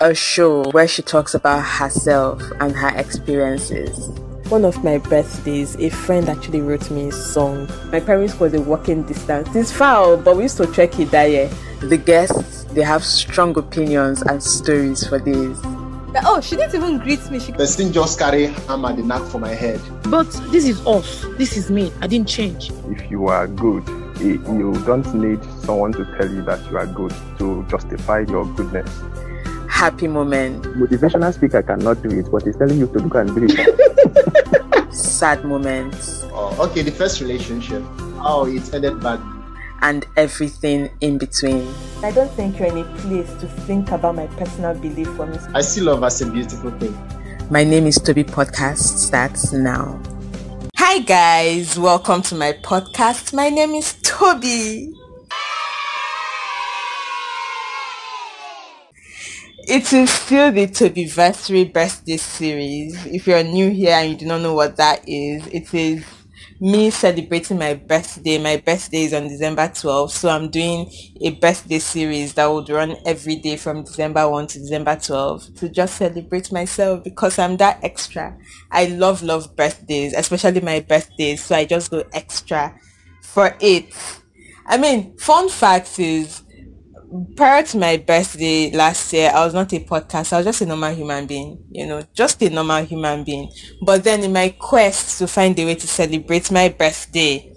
a show where she talks about herself and her experiences. One of my birthdays, a friend actually wrote me a song. My parents was a walking distance. It's far, but we used to trek it that year. The guests, they have strong opinions and stories for this. Oh, she didn't even greet me. She The thing just carry hammer the knack for my head. But this is us. This is me. I didn't change. If you are good, you don't need someone to tell you that you are good to justify your goodness. Happy moment, Motivational speaker cannot do it, but he's telling you to look and breathe. sad moments, Oh, okay, the first relationship. Oh, it ended bad. and everything in between. I don't think you're in a place to think about my personal belief for me. I see love as a beautiful thing. My name is Toby Podcast starts now. Hi guys, welcome to my podcast. My name is Toby. It is still the Tobyversary birthday series. If you're new here and you do not know what that is, it is me celebrating my birthday. My birthday is on December 12th, so I'm doing a birthday series that would run every day from December 1 to December 12 to just celebrate myself because I'm that extra. I love, love birthdays, especially my birthdays, so I just go extra for it. I mean, fun fact is, prior to my birthday last year, I was not a podcast. I was just a normal human being, you know, just a normal human being. But then in my quest to find a way to celebrate my birthday,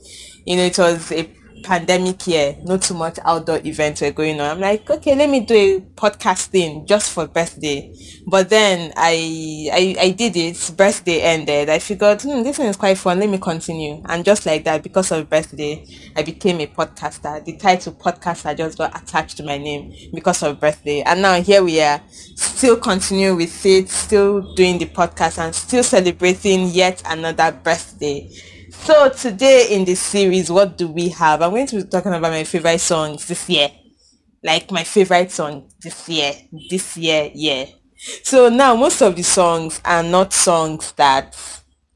you know, it was a pandemic year, not too much outdoor events were going on. I'm like, okay, let me do a podcast thing just for birthday. But then I I, I did it, birthday ended. I figured, hmm, this one is quite fun, let me continue. And just like that, because of birthday, I became a podcaster. The title podcaster just got attached to my name because of birthday. And now here we are, still continue with it, still doing the podcast and still celebrating yet another birthday. So today in this series, what do we have? I'm going to be talking about my favorite songs this year. Like my favorite song this year. This year, yeah. So now most of the songs are not songs that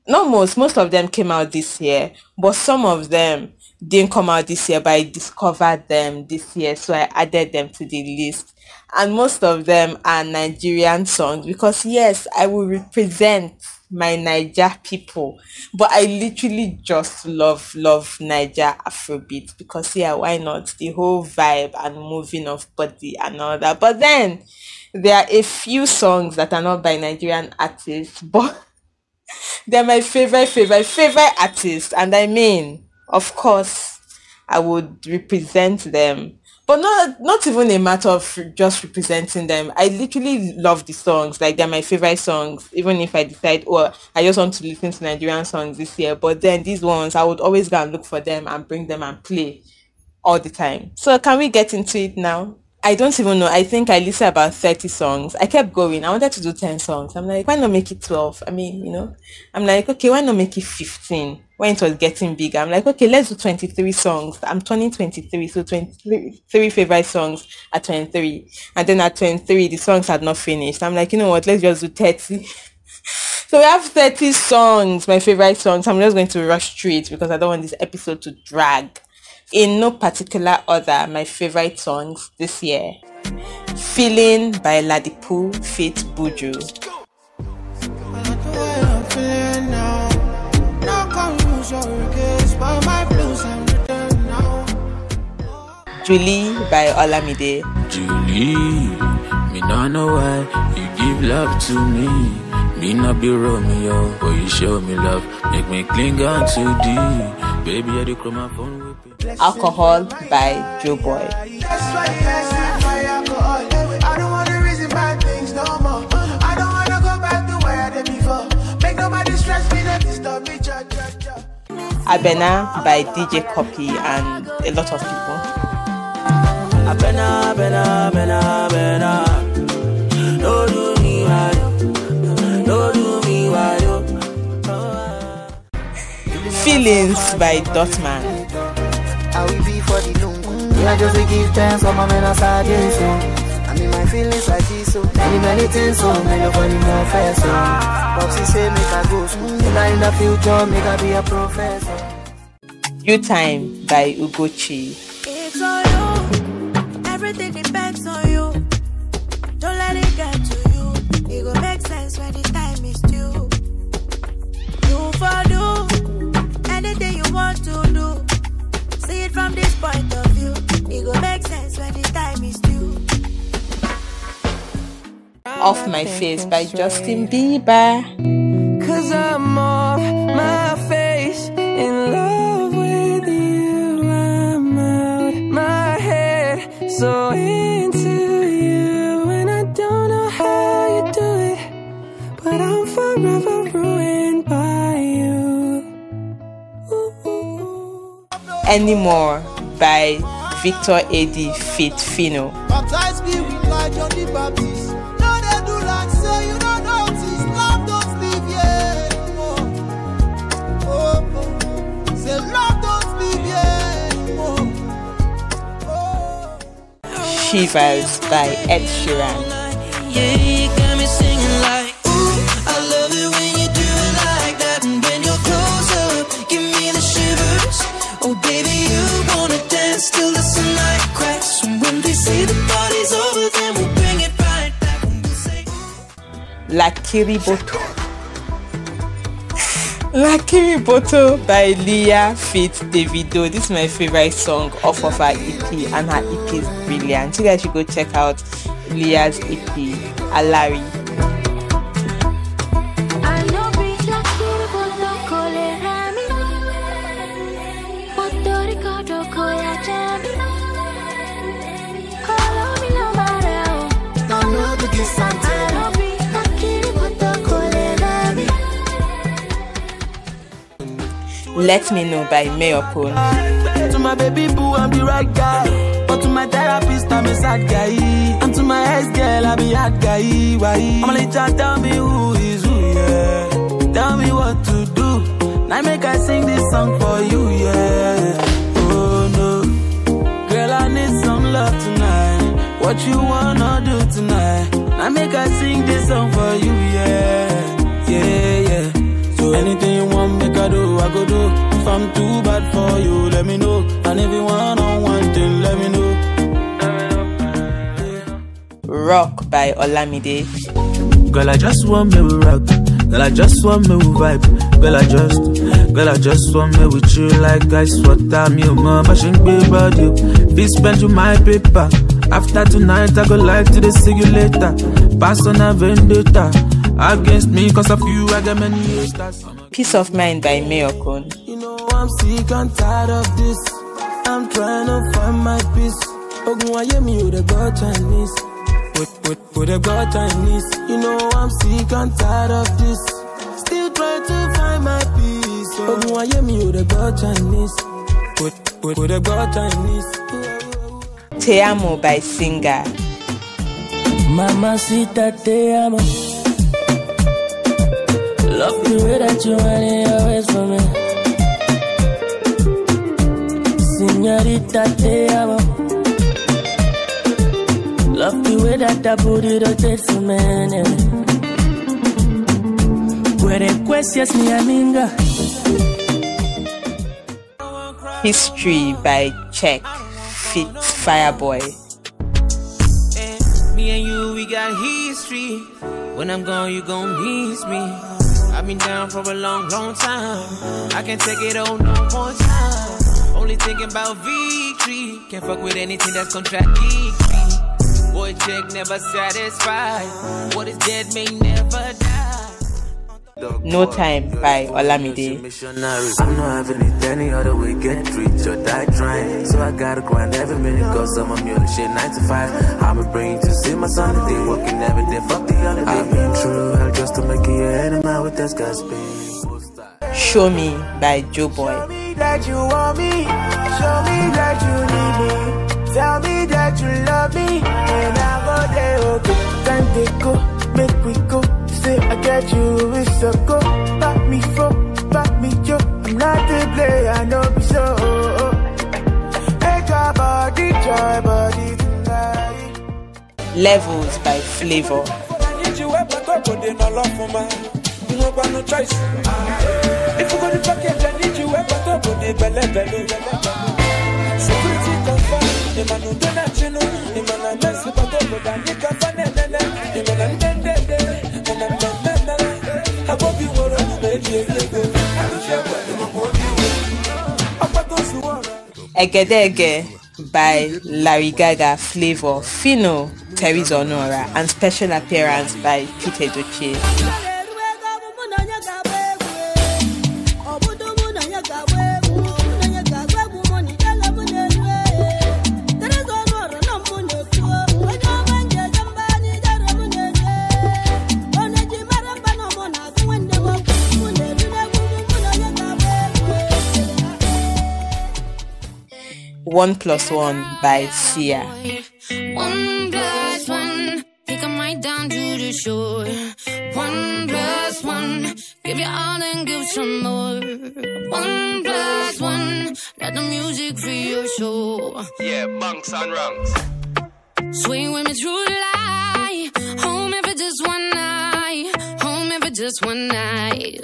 not most, most of them came out this year, but some of them didn't come out this year, but I discovered them this year, so I added them to the list. And most of them are Nigerian songs because yes, I will represent my Niger people, but I literally just love love Niger Afrobeat because yeah, why not? The whole vibe and moving of body and all that. But then there are a few songs that are not by Nigerian artists, but they're my favorite, favorite, favorite artists. And I mean, of course, I would represent them. But not not even a matter of just representing them. I literally love the songs. Like they're my favorite songs. Even if I decide, oh, I just want to listen to Nigerian songs this year. But then these ones, I would always go and look for them and bring them and play all the time. So can we get into it now? I don't even know. I think I listened about 30 songs. I kept going. I wanted to do 10 songs. I'm like, why not make it 12? I mean, you know, I'm like, okay, why not make it 15? When it was getting bigger, I'm like, okay, let's do 23 songs. I'm turning 23, so 23 three favorite songs at 23. And then at 23, the songs had not finished. I'm like, you know what, let's just do 30. So we have 30 songs, my favorite songs. I'm just going to rush through it because I don't want this episode to drag in no particular order my favorite songs this year. Feeling by Ladipoe fit buju. Julie by olamide. Julie, me not know why you give love to me. Me not be Romeo, but you show me love, make me cling on too deep. Baby, I do come my phone with it. alcohol by Joeboy abena by dj copy and a lot of people. Abena, abena, abena, abena. No do me why, no do me why, yo. feelings by dotman I will be for the long. Yeah, just to give thanks for my men aside, yes, so. I mean, my feelings like this, so. Many, many things, so. Make your body more fair, so. Popsy say, make I go school. Now in the future, make I be a professor. you time by ugochi It's on you. Everything depends on you. Don't let it get to you. It will make sense when the from this point of view. It go make sense when the time is due. Off My Face by Justin Bieber. Cause I'm off my face in love with you. I'm out my head, so into you. And I don't know how you do it, but I'm forever ruined Anymore by Victor Eddie Fit Fino. Baptize me with light, Johnny Baptist. No, they do like say you don't notice. Love don't sleep, yeah. Oh, oh, oh. Say love don't sleep, yeah. Oh, Shivers by Ed Sheeran. Yeah, Lakiriboto. La Kiriboto by Liya Fit Davido. This is my favorite song off of her EP, and her EP is brilliant. You guys should go check out Liya's EP, Alari. Let Me Know by Mayor Pone. To my baby boo, I'm the right guy. But to my therapist, I'm a sad guy. And to my ex girl, I be hard guy. Why? I'm like, tell me who is who, yeah. Tell me what to do. Now make I sing this song for you, yeah. Oh no, girl, I need some love tonight. What you wanna do tonight? Now make I sing this song for you, If I'm too bad for you, let me know. And if you want on one thing, let me know. Rock by Olamide. Girl, I just want me to rock. Girl, I just want me to vibe. Girl, I just, girl, I just want me with you like ice water. Me, mama, she be about you. Please spend you my paper. After tonight, I go like to the see you later. Pass on a vendetta. Against me, cause of you, I get many haters. Peace of Mind by Mayorkun. You know I'm sick and tired of this. I'm trying to find my peace. Ogun aye mi o de gbọ́ Chinese. With, with, with the God Chinese. You know I'm sick and tired of this. Still trying to find my peace. Oh. Ogun aye mi o de gbọ́ Chinese. With, with, with the God Chinese. Te Amo by Singah. Mama Mamacita, te amo. Love the way that you want it always for me. Señorita, te amo. Love the way that that booty rotates for me. Puede mi amiga. History by Check Fit Fireboy. Me and you, we got history. When I'm gone, you gon' miss me. I've been down for a long, long time. I can't take it on no more time. Only thinking about victory. Can't fuck with anything that's contradictory. Boy, check never satisfied. What is dead may never die. No Time by Olamide. Missionary. I'm not having it any other way. Get rich or die trying. So I gotta grind every minute. Cause I'm a mule shit 9 to 5. I'ma bring you to see my son. They working every day. Fuck the holiday. I've been true hell just to make you an enemy with this guy's pain. Show Me by Joeboy. That you want me. Show me that you need me. Tell me that you love me. And I go there, oh, okay. Time they go, make we go. Say I get you, it's a go. Back me for, back me yo. I'm not the player, I know be so. Hey, joy body, joy body tonight. Levels by Flavour. If you ever go, go they no love na budi bele belu confirm Egedege by Larry Gaga, Flavour, Phyno, Theresa Onuorah, and special appearance by Peter Ducci. 1 plus 1 by Sia. One plus one, take a right down to the shore. One plus one, give you all and give some more. One plus one, let the music free your soul. Yeah, bunks on rungs. Swing with me through the light. Home if just one night. Home if just one night.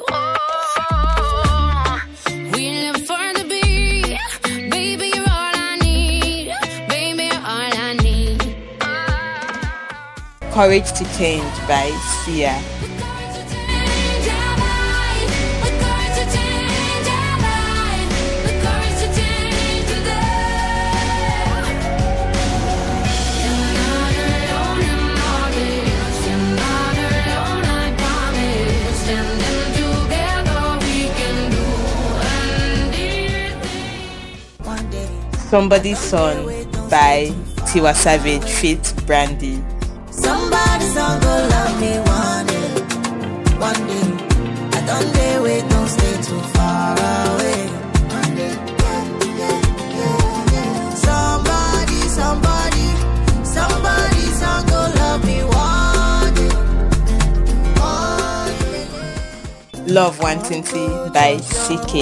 Courage to Change by Sia. Somebody's Son by Tiwa Savage, Fit Brandy. Somebody's go love me one day, one day. I don't dare wait, don't stay too far away. Day. Somebody, somebody, somebody's gonna go love me one day, one day. Love 120 by CK.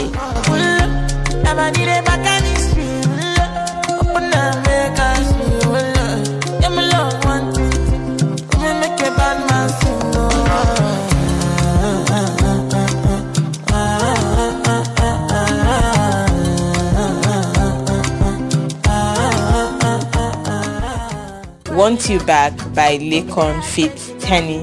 Want you back. By Laycon feat. Kenny.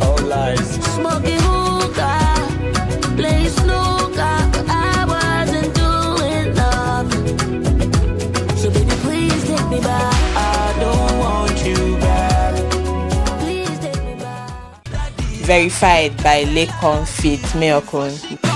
All lies. Smoking hookah, playing snooker. I wasn't doing love. So baby, please take me back. I don't want you back. Please take me back. Verified by Laycon Fit Meokon.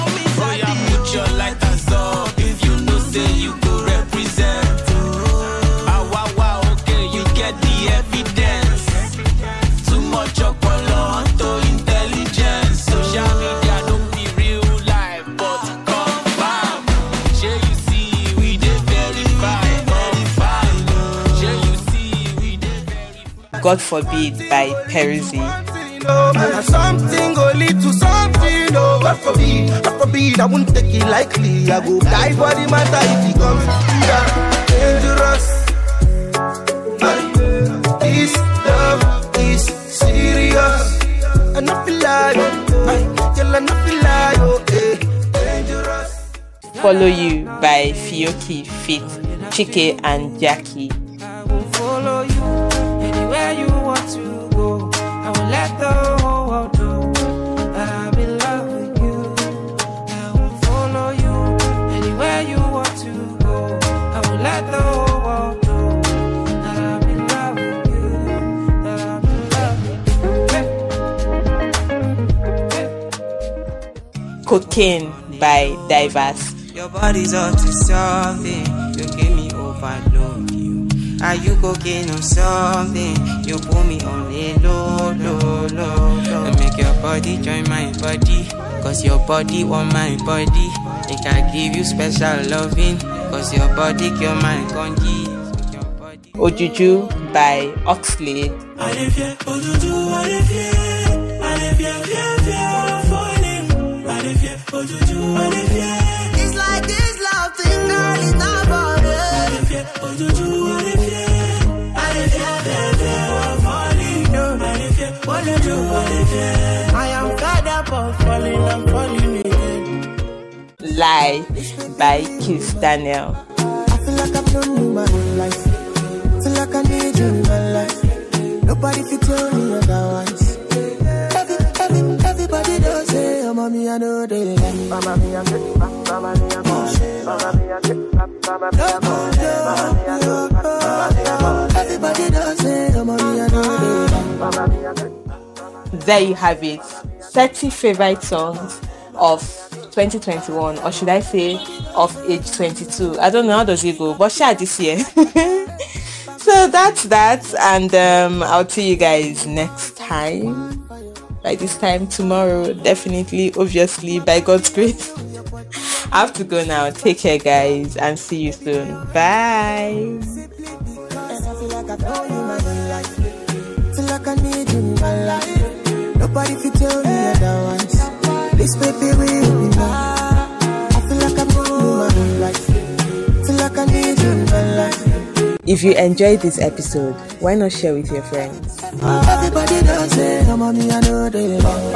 God Forbid by Peruzzi. Something go lead to something, oh God forbid, God forbid, I won't take it lightly. I go die for the matter if it comes. Dangerous. Aye. This love is serious. I not feel like, girl, I not feel like, oh, eh. Dangerous. Follow You by Fiyoki Fit Chike and Jackie. I will follow you Cocaine by Divers. Your body's up to something. You give me overload. You are you cocaine or something? You put me on a low, low, low, low. And make your body join my body. Cause your body want my body. Make I give you special loving. Cause your body cure my congi. Ojuju by Oxlade. Again. Lie by Kizz Daniel. I feel like I've known you my whole life. Feel like I need you in my life. Nobody can tell me otherwise. Every I know they like. Mama me a get, mama me a go. Mama me a get, mama me a go. Mama me a go, mama me a go. Everybody does it, mama me a know they like. Mama me a get. there you have it 30 favorite songs of 2021 or should i say of age 22 i don't know how does it go? But share this year. So that's that and um i'll see you guys next time. By this time tomorrow definitely obviously by god's grace. I have to go now. Take care guys and see you soon. Bye. Nobody tell me otherwise. This baby will be mine. I feel like I know you my whole life. Feel like I need you in my life. If you enjoyed this episode, why not share with your friends?